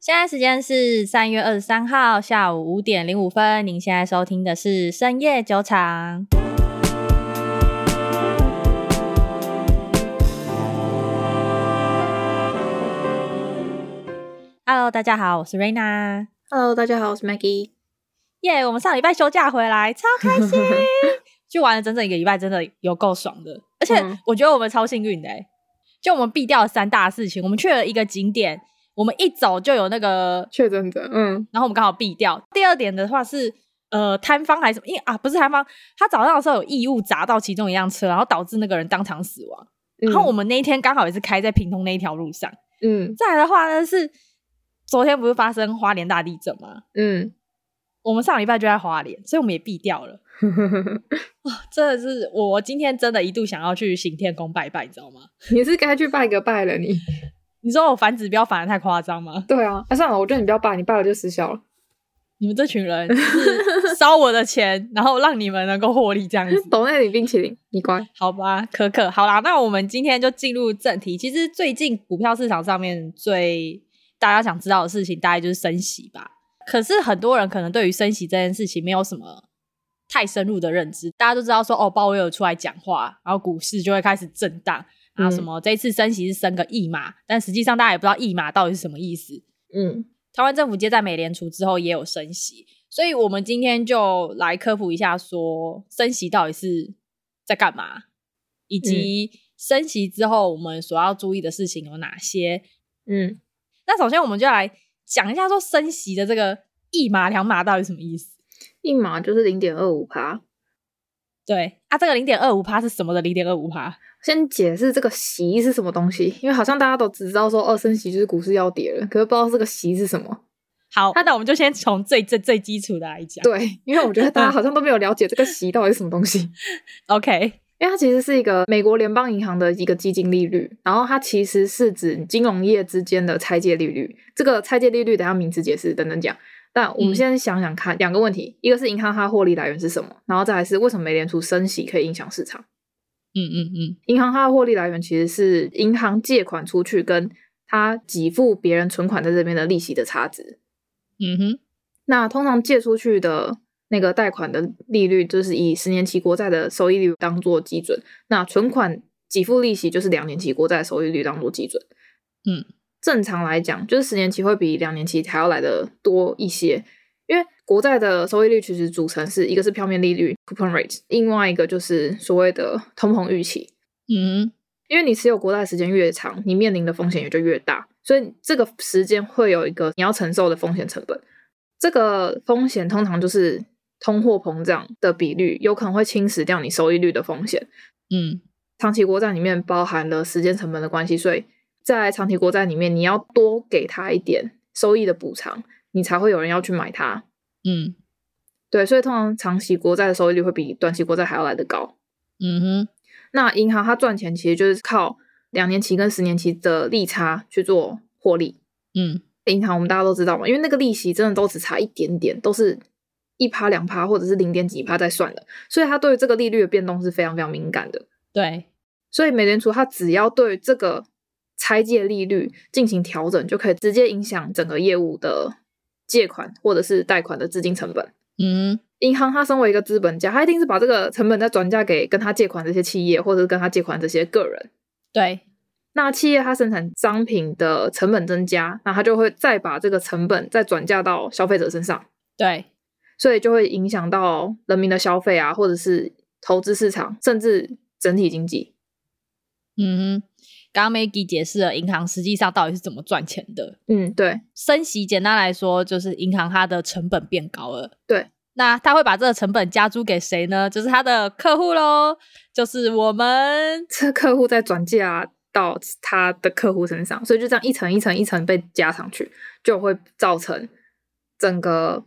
现在时间是三月二十三号下午五点零五分。您现在收听的是深夜酒场。Hello，大家好，我是 Raina。Hello，大家好，我是 Maggie。耶，我们上礼拜休假回来，超开心，就玩了整整一个礼拜，真的有够爽的。而且我觉得我们超幸运的，就我们避掉了三大事情，我们去了一个景点。我们一走就有那个确诊者，嗯，然后我们刚好避掉。第二点的话是，呃，摊方还是什么？因为啊，不是摊方，他早上的时候有异物砸到其中一辆车，然后导致那个人当场死亡。嗯、然后我们那一天刚好也是开在屏东那一条路上，嗯。再来的话呢，是昨天不是发生花莲大地震吗？嗯，我们上礼拜就在花莲，所以我们也避掉了。哦，真的是我今天真的一度想要去行天宫拜拜，你知道吗？你是该去拜个拜了，你。你说我反指标反的太夸张吗？对啊，那、啊、算了，我觉得你不要拜，你拜了就失效了。你们这群人是烧我的钱，然后让你们能够获利这样子。懂那里冰淇淋，你乖，好吧，可可，好啦，那我们今天就进入正题。其实最近股票市场上面最大家想知道的事情，大概就是升息吧。可是很多人可能对于升息这件事情没有什么太深入的认知。大家都知道说，哦，鲍威尔出来讲话，然后股市就会开始震荡。啊，什么？这一次升息是升个一码，但实际上大家也不知道一码到底是什么意思。嗯，台湾政府接在美联储之后也有升息，所以我们今天就来科普一下，说升息到底是在干嘛，以及升息之后我们所要注意的事情有哪些。嗯，那首先我们就来讲一下，说升息的这个一码两码到底什么意思？一码就是零点二五趴。对啊，这个零点二五趴是什么的零点二五趴？先解释这个息是什么东西，因为好像大家都只知道说二升息就是股市要跌了，可是不知道这个息是什么。好，那我们就先从最最最基础的来讲。对，因为我觉得大家 好像都没有了解这个息到底是什么东西。OK，因为它其实是一个美国联邦银行的一个基金利率，然后它其实是指金融业之间的拆借利率。这个拆借利率等下名词解释等等讲。但我们先想想看两个问题，一个是银行它获利来源是什么，然后再来是为什么美联储升息可以影响市场。嗯嗯嗯，银行它的获利来源其实是银行借款出去跟它给付别人存款在这边的利息的差值。嗯哼，那通常借出去的那个贷款的利率就是以十年期国债的收益率当做基准，那存款给付利息就是两年期国债的收益率当做基准。嗯。正常来讲，就是十年期会比两年期还要来的多一些，国债的收益率其实组成是一个是票面利率 （coupon rate），另外一个就是所谓的通膨预期。嗯，因为你持有国债时间越长，你面临的风险也就越大，所以这个时间会有一个你要承受的风险成本。这个风险通常就是通货膨胀的比率，有可能会侵蚀掉你收益率的风险。嗯，长期国债里面包含了时间成本的关系，所以。在长期国债里面，你要多给他一点收益的补偿，你才会有人要去买它。嗯，对，所以通常长期国债的收益率会比短期国债还要来得高。嗯哼，那银行它赚钱其实就是靠两年期跟十年期的利差去做获利。嗯，银行我们大家都知道嘛，因为那个利息真的都只差一点点，都是一趴两趴或者是零点几趴在算的，所以它对于这个利率的变动是非常非常敏感的。对，所以美联储它只要对这个。拆借利率进行调整，就可以直接影响整个业务的借款或者是贷款的资金成本。嗯，银行它身为一个资本家，它一定是把这个成本再转嫁给跟他借款这些企业，或者是跟他借款这些个人。对，那企业它生产商品的成本增加，那它就会再把这个成本再转嫁到消费者身上。对，所以就会影响到人民的消费啊，或者是投资市场，甚至整体经济。嗯哼。刚刚 Maggie 解释了银行实际上到底是怎么赚钱的。嗯，对，升息简单来说就是银行它的成本变高了。对，那他会把这个成本加租给谁呢？就是他的客户喽，就是我们这客户再转嫁到他的客户身上，所以就这样一层一层一层被加上去，就会造成整个。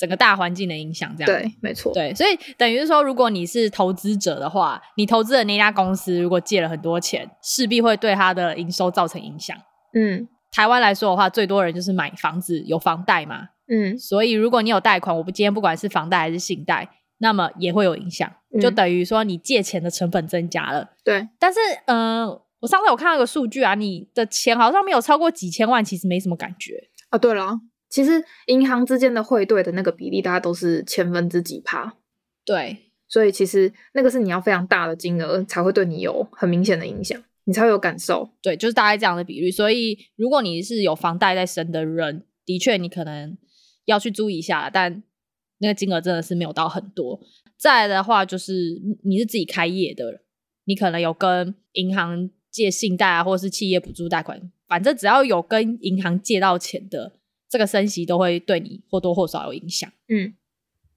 整个大环境的影响，这样对，没错，对，所以等于是说，如果你是投资者的话，你投资的那家公司如果借了很多钱，势必会对它的营收造成影响。嗯，台湾来说的话，最多人就是买房子有房贷嘛，嗯，所以如果你有贷款，我不今天不管是房贷还是信贷，那么也会有影响，就等于说你借钱的成本增加了。对，但是嗯、呃，我上次有看到一个数据啊，你的钱好像没有超过几千万，其实没什么感觉。啊。对了，其实银行之间的汇兑的那个比例，大家都是千分之几趴。对，所以其实那个是你要非常大的金额才会对你有很明显的影响，你才会有感受。对，就是大概这样的比率。所以如果你是有房贷在身的人，的确你可能要去注意一下，但那个金额真的是没有到很多。再来的话，就是你是自己开业的，你可能有跟银行借信贷啊，或者是企业补助贷款，反正只要有跟银行借到钱的，这个升息都会对你或多或少有影响。嗯，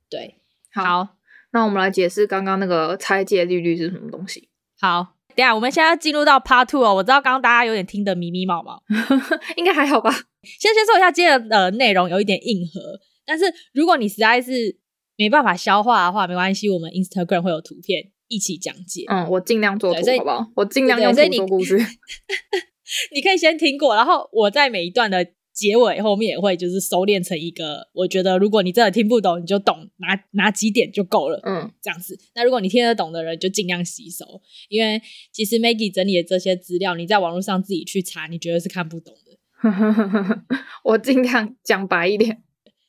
对，好，好，那我们来解释刚刚那个拆借利率是什么东西。好，等下我们现在要进入到 Part Two 哦。我知道刚刚大家有点听得迷迷茫茫，应该还好吧？先先说一下今天的呃内容有一点硬核，但是如果你实在是没办法消化的话，没关系，我们 Instagram 会有图片一起讲解。嗯，我尽量做图，好不好？我尽量用图说故事。你可以先听过，然后我在每一段的结尾后面也会就是收敛成一个，我觉得如果你真的听不懂，你就懂哪哪几点就够了。嗯，这样子。那如果你听得懂的人，就尽量吸收，因为其实 Maggie 整理的这些资料，你在网络上自己去查，你绝对是看不懂的。我尽量讲白一点。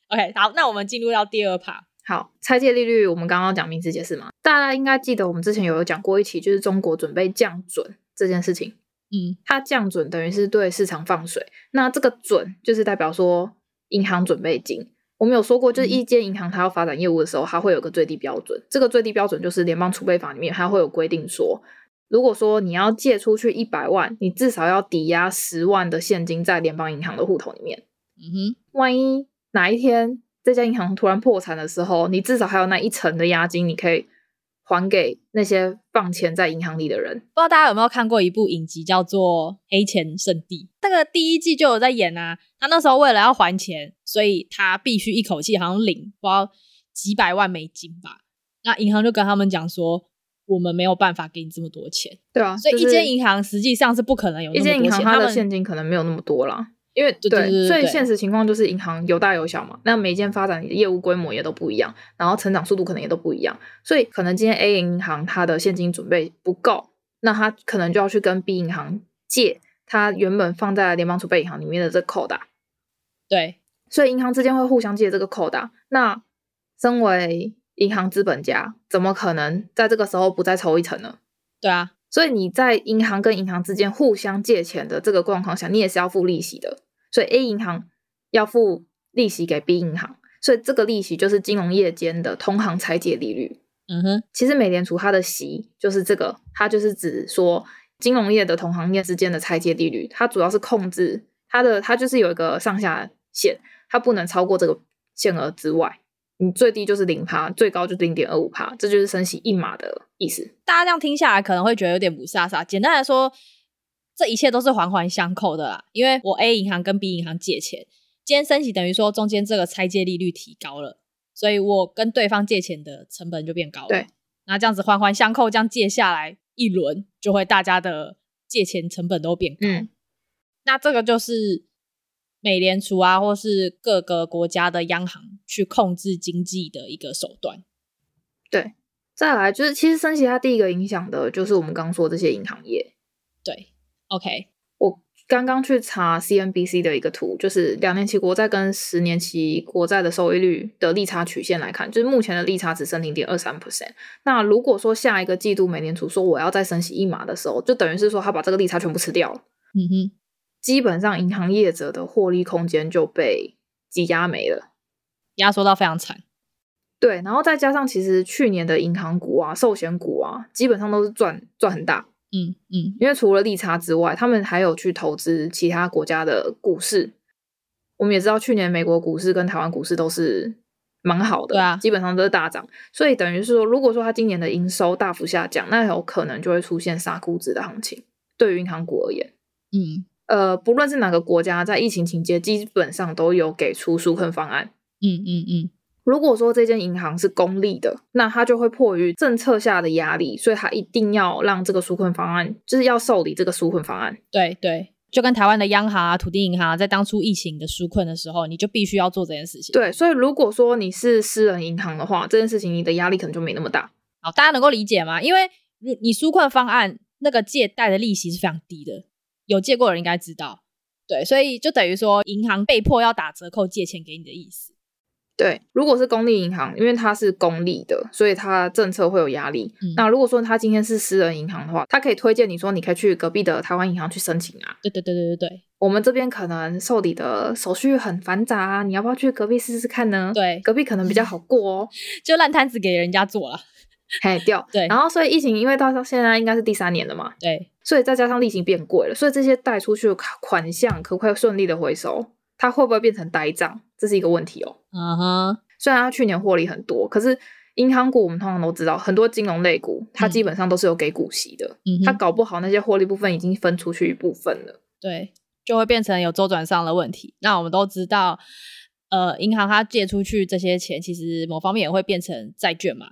OK，好，那我们进入到第二 part。好，拆借利率，我们刚刚讲名词解释嘛，大家应该记得我们之前有讲过一期，就是中国准备降准这件事情。嗯，它降准等于是对市场放水，那这个准就是代表说银行准备金。我们有说过，就是一间银行它要发展业务的时候，它会有个最低标准，这个最低标准就是联邦储备法里面它会有规定说，如果说你要借出去一百万，你至少要抵押十万的现金在联邦银行的户头里面。嗯哼，万一哪一天，这家银行突然破产的时候，你至少还有那一层的押金，你可以还给那些放钱在银行里的人。不知道大家有没有看过一部影集，叫做《黑钱圣地》。那个第一季就有在演啊。他那时候为了要还钱，所以他必须一口气好像领不知道几百万美金吧。那银行就跟他们讲说：“我们没有办法给你这么多钱。”对啊，所以一间银行实际上是不可能有那么多钱。一间银行它的现金可能没有那么多啦。因为对，所以现实情况就是银行有大有小嘛，那每一间发展的业务规模也都不一样，然后成长速度可能也都不一样，所以可能今天 A 银行它的现金准备不够，那它可能就要去跟 B 银行借它原本放在联邦储备银行里面的这个扣打。对，所以银行之间会互相借这个扣打。那身为银行资本家，怎么可能在这个时候不再抽一层呢？对啊，所以你在银行跟银行之间互相借钱的这个状况下，你也是要付利息的。所以 A 银行要付利息给 B 银行，所以这个利息就是金融业间的同行拆借利率。嗯哼，其实美联储它的息就是这个，它就是指说金融业的同行业之间的拆借利率，它主要是控制它的，它就是有一个上下限，它不能超过这个限额之外，你最低就是零趴，最高就是零点二五趴，这就是升息一码的意思。大家这样听下来可能会觉得有点不飒飒，简单来说。这一切都是环环相扣的啦，因为我 A 银行跟 B 银行借钱，今天升息等于说中间这个拆借利率提高了，所以我跟对方借钱的成本就变高了。对，那这样子环环相扣，这样借下来一轮就会大家的借钱成本都变高。嗯，那这个就是美联储啊，或是各个国家的央行去控制经济的一个手段。对，再来就是其实升息它第一个影响的就是我们刚刚说这些银行业。对。OK，我刚刚去查 CNBC 的一个图，就是两年期国债跟十年期国债的收益率的利差曲线来看，就是目前的利差只剩零点二三 percent。那如果说下一个季度美联储说我要再升息一码的时候，就等于是说他把这个利差全部吃掉了。嗯哼，基本上银行业者的获利空间就被挤压没了，压缩到非常惨。对，然后再加上其实去年的银行股啊、寿险股啊，基本上都是赚赚很大。嗯嗯，因为除了利差之外，他们还有去投资其他国家的股市。我们也知道，去年美国股市跟台湾股市都是蛮好的，对啊，基本上都是大涨。所以等于是说，如果说它今年的营收大幅下降，那有可能就会出现杀估值的行情。对于银行股而言，嗯，呃，不论是哪个国家，在疫情期间，基本上都有给出纾困方案。嗯嗯嗯。嗯如果说这间银行是公立的，那它就会迫于政策下的压力，所以它一定要让这个纾困方案，就是要受理这个纾困方案。对对，就跟台湾的央行啊、土地银行啊，在当初疫情的纾困的时候，你就必须要做这件事情。对，所以如果说你是私人银行的话，这件事情你的压力可能就没那么大。好，大家能够理解吗？因为你纾困方案那个借贷的利息是非常低的，有借过的人应该知道。对，所以就等于说银行被迫要打折扣借钱给你的意思。对，如果是公立银行，因为它是公立的，所以它政策会有压力。嗯、那如果说它今天是私人银行的话，它可以推荐你说，你可以去隔壁的台湾银行去申请啊。对对对对对对，我们这边可能受理的手续很繁杂啊，你要不要去隔壁试试看呢？对，隔壁可能比较好过哦，就烂摊子给人家做了，嘿掉。对，然后所以疫情因为到现在应该是第三年了嘛，对，所以再加上利息变贵了，所以这些贷出去的款项可不可以顺利的回收？它会不会变成呆账？这是一个问题哦。嗯哼。虽然它去年获利很多，可是银行股我们通常都知道，很多金融类股它基本上都是有给股息的，嗯、它搞不好那些获利部分已经分出去一部分了，对，就会变成有周转上的问题。那我们都知道，呃，银行它借出去这些钱，其实某方面也会变成债券嘛。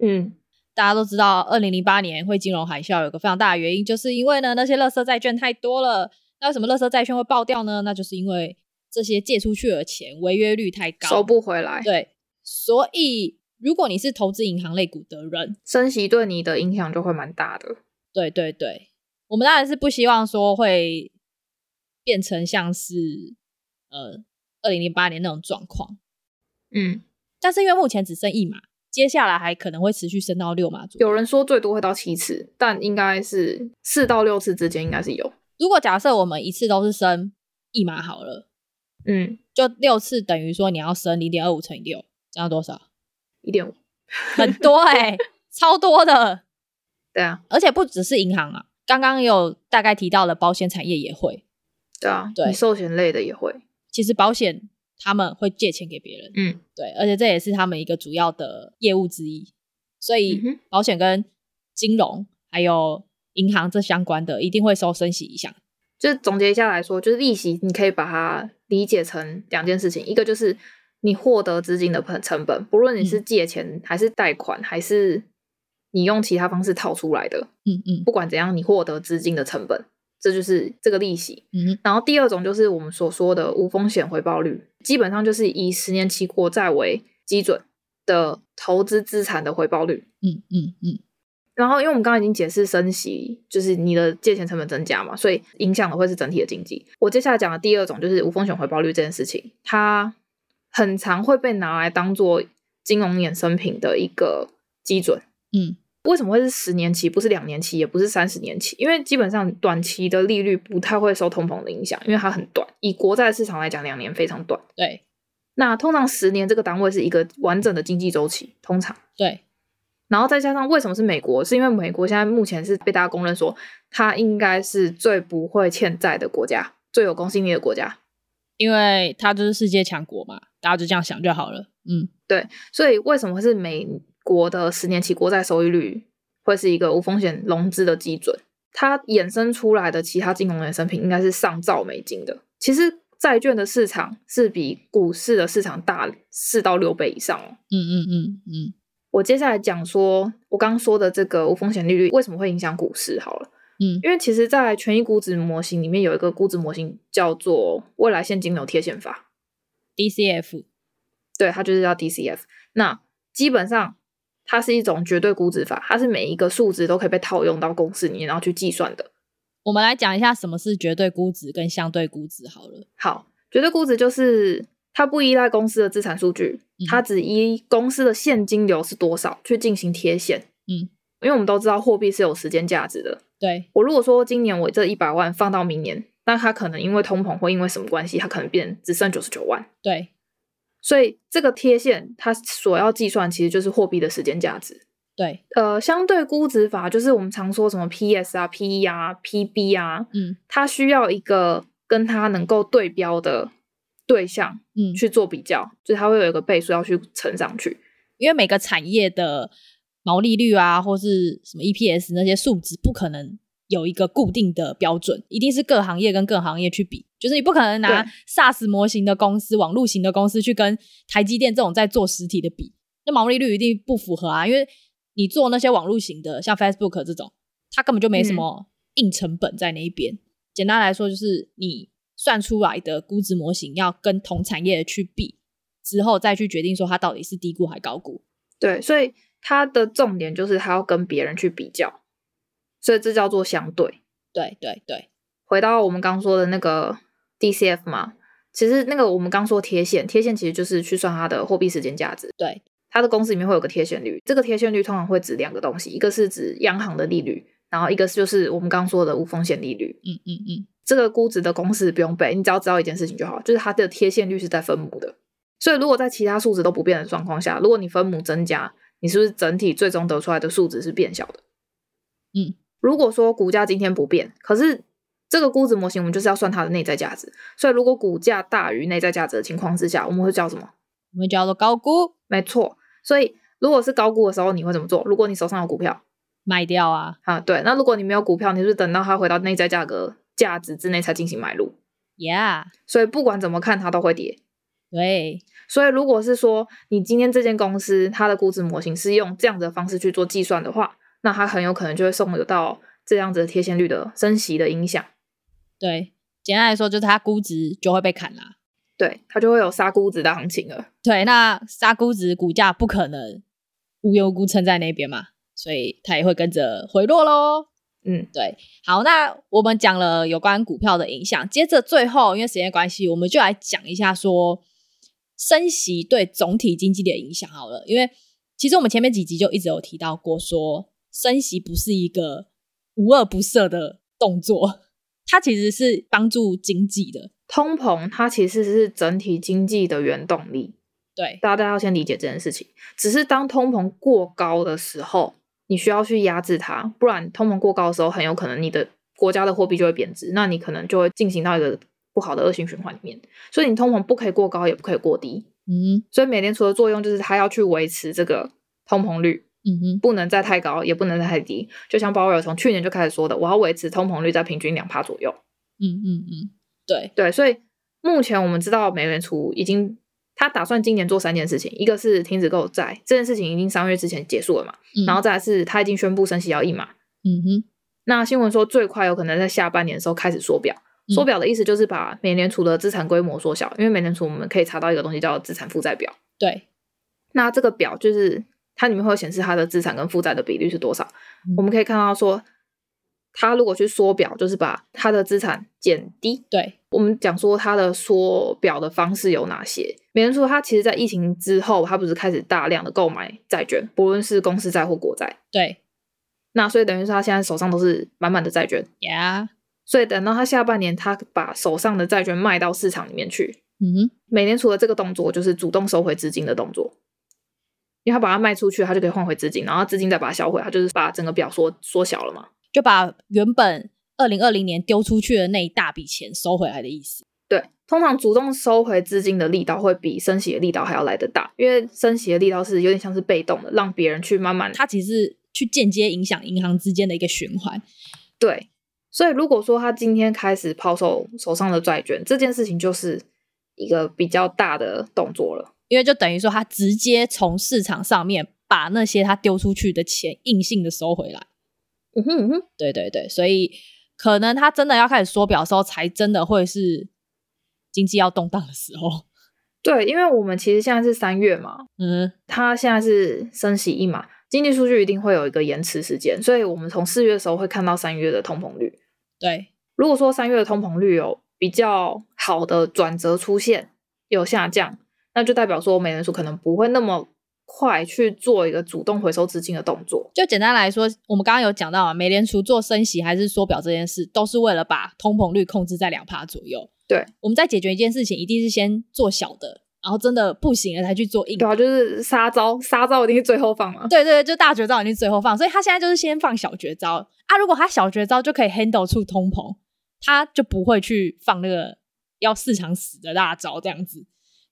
嗯，大家都知道，二零零八年会金融海啸有个非常大的原因，就是因为呢那些垃圾债券太多了。那为什么垃圾债券会爆掉呢？那就是因为这些借出去的钱违约率太高，收不回来。对，所以如果你是投资银行类股的人，升息对你的影响就会蛮大的。对对对，我们当然是不希望说会变成像是呃二零零八年那种状况。嗯，但是因为目前只剩一码，接下来还可能会持续升到六码左右。有人说最多会到七次，但应该是四到六次之间应该是有。如果假设我们一次都是升一码好了。嗯，就六次等于说你要升零点二五乘以六，这样多少？一点五，很多哎、欸，超多的。对啊，而且不只是银行啊，刚刚有大概提到的保险产业也会。对啊，对，寿险类的也会。其实保险他们会借钱给别人，嗯，对，而且这也是他们一个主要的业务之一。所以保险跟金融还有银行这相关的，一定会受升息影响。就是总结一下来说，就是利息，你可以把它理解成两件事情，一个就是你获得资金的成本，不论你是借钱还是贷款，还是你用其他方式套出来的，嗯嗯，不管怎样，你获得资金的成本，这就是这个利息。嗯，然后第二种就是我们所说的无风险回报率，基本上就是以十年期国债为基准的投资资产的回报率。嗯嗯嗯。然后，因为我们刚刚已经解释升息，就是你的借钱成本增加嘛，所以影响的会是整体的经济。我接下来讲的第二种就是无风险回报率这件事情，它很常会被拿来当做金融衍生品的一个基准。嗯，为什么会是十年期，不是两年期，也不是三十年期？因为基本上短期的利率不太会受通膨的影响，因为它很短。以国债市场来讲，两年非常短。对，那通常十年这个单位是一个完整的经济周期，通常对。然后再加上为什么是美国？是因为美国现在目前是被大家公认说，它应该是最不会欠债的国家，最有公信力的国家，因为它就是世界强国嘛，大家就这样想就好了。嗯，对。所以为什么是美国的十年期国债收益率会是一个无风险融资的基准？它衍生出来的其他金融衍生品应该是上兆美金的。其实债券的市场是比股市的市场大四到六倍以上哦。嗯嗯嗯嗯。嗯我接下来讲说，我刚刚说的这个无风险利率为什么会影响股市？好了，嗯，因为其实，在权益估值模型里面有一个估值模型叫做未来现金流贴现法 （DCF），对，它就是叫 DCF。那基本上它是一种绝对估值法，它是每一个数值都可以被套用到公式里面，然后去计算的。我们来讲一下什么是绝对估值跟相对估值。好了，好，绝对估值就是。它不依赖公司的资产数据，它只依公司的现金流是多少去进行贴现。嗯，因为我们都知道货币是有时间价值的。对，我如果说今年我这一百万放到明年，那它可能因为通膨或因为什么关系，它可能变只剩九十九万。对，所以这个贴现它所要计算其实就是货币的时间价值。对，呃，相对估值法就是我们常说什么 PS 啊、PE 啊、PB 啊，嗯，它需要一个跟它能够对标的。对象，嗯，去做比较，嗯、就是它会有一个倍数要去乘上去，因为每个产业的毛利率啊，或是什么 EPS 那些数值，不可能有一个固定的标准，一定是各行业跟各行业去比，就是你不可能拿 SaaS 模型的公司、网络型的公司去跟台积电这种在做实体的比，那毛利率一定不符合啊，因为你做那些网络型的，像 Facebook 这种，它根本就没什么硬成本在那一边。嗯、简单来说，就是你。算出来的估值模型要跟同产业的去比，之后再去决定说它到底是低估还高估。对，所以它的重点就是它要跟别人去比较，所以这叫做相对。对对对。回到我们刚说的那个 DCF 嘛，其实那个我们刚说贴现，贴现其实就是去算它的货币时间价值。对，它的公司里面会有个贴现率，这个贴现率通常会指两个东西，一个是指央行的利率，然后一个就是我们刚说的无风险利率。嗯嗯嗯，这个估值的公式不用背，你只要知道一件事情就好，就是它的贴现率是在分母的。所以如果在其他数值都不变的状况下，如果你分母增加，你是不是整体最终得出来的数值是变小的？嗯，如果说股价今天不变，可是这个估值模型我们就是要算它的内在价值，所以如果股价大于内在价值的情况之下，我们会叫什么？我们叫做高估。没错，所以如果是高估的时候，你会怎么做？如果你手上有股票，卖掉啊。啊，对。那如果你没有股票，你是是等到它回到内在价格价值之内才进行买入？Yeah。所以不管怎么看，它都会跌。对。所以如果是说你今天这间公司它的估值模型是用这样的方式去做计算的话，那它很有可能就会受到这样子的贴现率的升息的影响。对，简单来说就是它估值就会被砍啦。对，它就会有杀估值的行情了。对，那杀估值股价不可能无缘无故撑在那边嘛，所以它也会跟着回落喽。嗯，对。好，那我们讲了有关股票的影响，接着最后因为时间关系，我们就来讲一下说升息对总体经济的影响好了。因为其实我们前面几集就一直有提到过说。升息不是一个无恶不赦的动作，它其实是帮助经济的。通膨它其实是整体经济的原动力。对，大家要先理解这件事情。只是当通膨过高的时候，你需要去压制它，不然通膨过高的时候，很有可能你的国家的货币就会贬值，那你可能就会进行到一个不好的恶性循环里面。所以你通膨不可以过高，也不可以过低。嗯，所以美联储的作用就是它要去维持这个通膨率。嗯哼，不能再太高，也不能再太低。就像鲍威尔从去年就开始说的，我要维持通膨率在平均两帕左右。嗯嗯嗯，对对，所以目前我们知道美联储已经他打算今年做三件事情，一个是停止购债，这件事情已经三月之前结束了嘛。嗯、然后再来是他已经宣布升息要一码。嗯哼，那新闻说最快有可能在下半年的时候开始缩表。缩表的意思就是把美联储的资产规模缩小，因为美联储我们可以查到一个东西叫资产负债表。对，那这个表就是。它里面会显示它的资产跟负债的比率是多少。嗯、我们可以看到说，它如果去缩表，就是把它的资产减低。对，我们讲说它的缩表的方式有哪些？美联储它其实在疫情之后，它不是开始大量的购买债券，不论是公司债或国债。对，那所以等于说它现在手上都是满满的债券。Yeah. 所以等到它下半年，它把手上的债券卖到市场里面去。嗯哼，美联储的这个动作就是主动收回资金的动作。因为他把它卖出去，他就可以换回资金，然后资金再把它销毁，他就是把整个表缩缩小了嘛，就把原本二零二零年丢出去的那一大笔钱收回来的意思。对，通常主动收回资金的力道会比升息的力道还要来得大，因为升息的力道是有点像是被动的，让别人去慢慢，它其实是去间接影响银行之间的一个循环。对，所以如果说他今天开始抛售手上的债券，这件事情就是一个比较大的动作了。因为就等于说，他直接从市场上面把那些他丢出去的钱硬性的收回来。嗯哼嗯哼，对对对，所以可能他真的要开始缩表的时候，才真的会是经济要动荡的时候。对，因为我们其实现在是三月嘛，嗯，他现在是升息一码，经济数据一定会有一个延迟时间，所以我们从四月的时候会看到三月的通膨率。对，如果说三月的通膨率有比较好的转折出现，有下降。那就代表说，美联储可能不会那么快去做一个主动回收资金的动作。就简单来说，我们刚刚有讲到啊，美联储做升息还是缩表这件事，都是为了把通膨率控制在两帕左右。对，我们在解决一件事情，一定是先做小的，然后真的不行了才去做硬的。对啊，就是杀招，杀招一定是最后放嘛。对对对，就大绝招一定是最后放，所以他现在就是先放小绝招啊。如果他小绝招就可以 handle 出通膨，他就不会去放那个要市场死的大招这样子。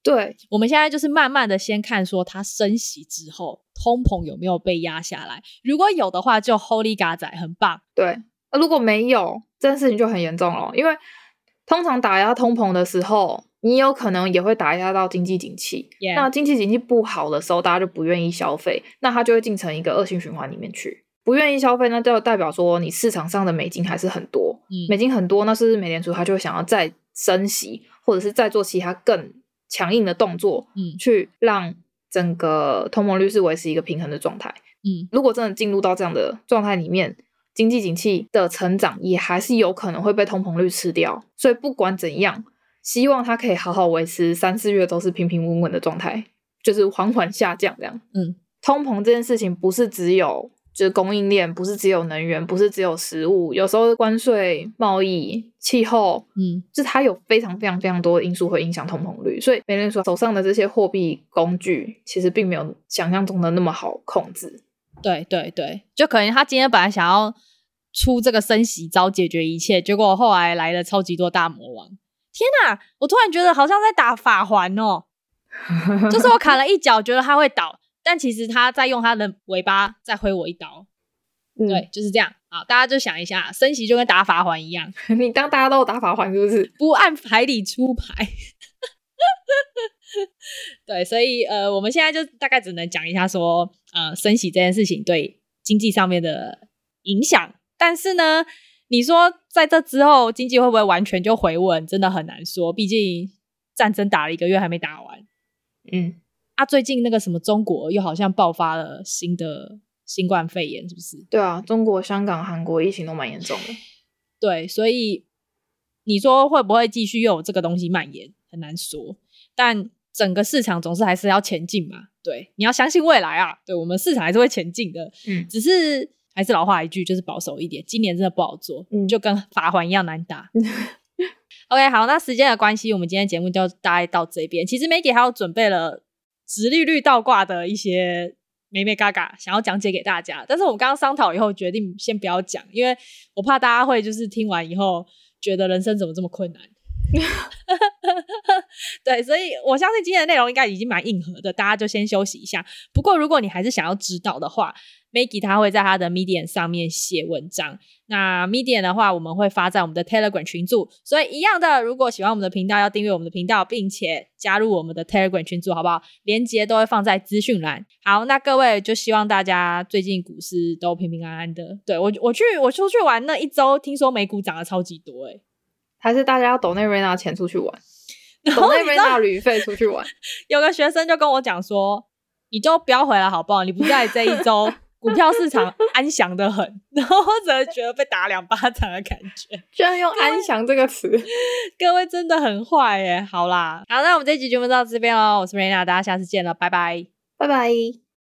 对，我们现在就是慢慢的先看说它升息之后，通膨有没有被压下来。如果有的话，就 Holy God 仔很棒。对，如果没有，这件事情就很严重了。因为通常打压通膨的时候，你有可能也会打压到经济景气。那经济景气不好的时候，大家就不愿意消费，那它就会进成一个恶性循环里面去。不愿意消费，那就代表说你市场上的美金还是很多。嗯，美金很多，那是不是美联储它就会想要再升息，或者是再做其他更强硬的动作，嗯，去让整个通膨率是维持一个平衡的状态，嗯，如果真的进入到这样的状态里面，经济景气的成长也还是有可能会被通膨率吃掉。所以不管怎样，希望它可以好好维持三四月都是平平稳稳的状态，就是缓缓下降这样。嗯，通膨这件事情不是只有。就是供应链不是只有能源，不是只有食物，有时候关税、贸易、气候，嗯，就是它有非常非常非常多的因素会影响通膨率。所以，美联储手上的这些货币工具，其实并没有想象中的那么好控制。对对对，就可能他今天本来想要出这个升息招解决一切，结果后来来了超级多大魔王。天哪，我突然觉得好像在打法环哦，就是我砍了一脚，觉得他会倒。但其实他在用他的尾巴再挥我一刀，嗯、对，就是这样啊！大家就想一下，升息就跟打法环一样，你当大家都有打法环是不是？不按牌理出牌，对，所以呃，我们现在就大概只能讲一下说，呃，升息这件事情对经济上面的影响。但是呢，你说在这之后经济会不会完全就回稳，真的很难说，毕竟战争打了一个月还没打完，嗯。啊，最近那个什么中国又好像爆发了新的新冠肺炎，是不是？对啊，中国、香港、韩国疫情都蛮严重的。对，所以你说会不会继续又有这个东西蔓延，很难说。但整个市场总是还是要前进嘛。对，你要相信未来啊。对，我们市场还是会前进的。嗯，只是还是老话一句，就是保守一点。今年真的不好做，嗯，就跟法环一样难打。OK，好，那时间的关系，我们今天节目就大概到这边。其实 Maggie 还有准备了。殖利率倒挂的一些美美嘎嘎，想要讲解给大家，但是我们刚刚商讨以后决定先不要讲，因为我怕大家会就是听完以后觉得人生怎么这么困难。对，所以我相信今天的内容应该已经蛮硬核的，大家就先休息一下。不过如果你还是想要知道的话，Maggie 他会在他的 Medium 上面写文章。那 Medium 的话，我们会发在我们的 Telegram 群组。所以一样的，如果喜欢我们的频道，要订阅我们的频道，并且加入我们的 Telegram 群组，好不好？连接都会放在资讯栏。好，那各位就希望大家最近股市都平平安安的。对，我，我去我出去玩那一周，听说美股涨了超级多，欸，诶还是大家要抖内瑞娜钱出去玩，抖内瑞娜旅费出去玩。有个学生就跟我讲说，你就不要回来好不好？你不在这一周。股票市场安详的很，然后我只是觉得被打两巴掌的感觉，居然用“安详”这个词，各位真的很坏耶！好啦，好，那我们这集节目就到这边喽，我是 Rena，大家下次见了，拜拜，拜拜。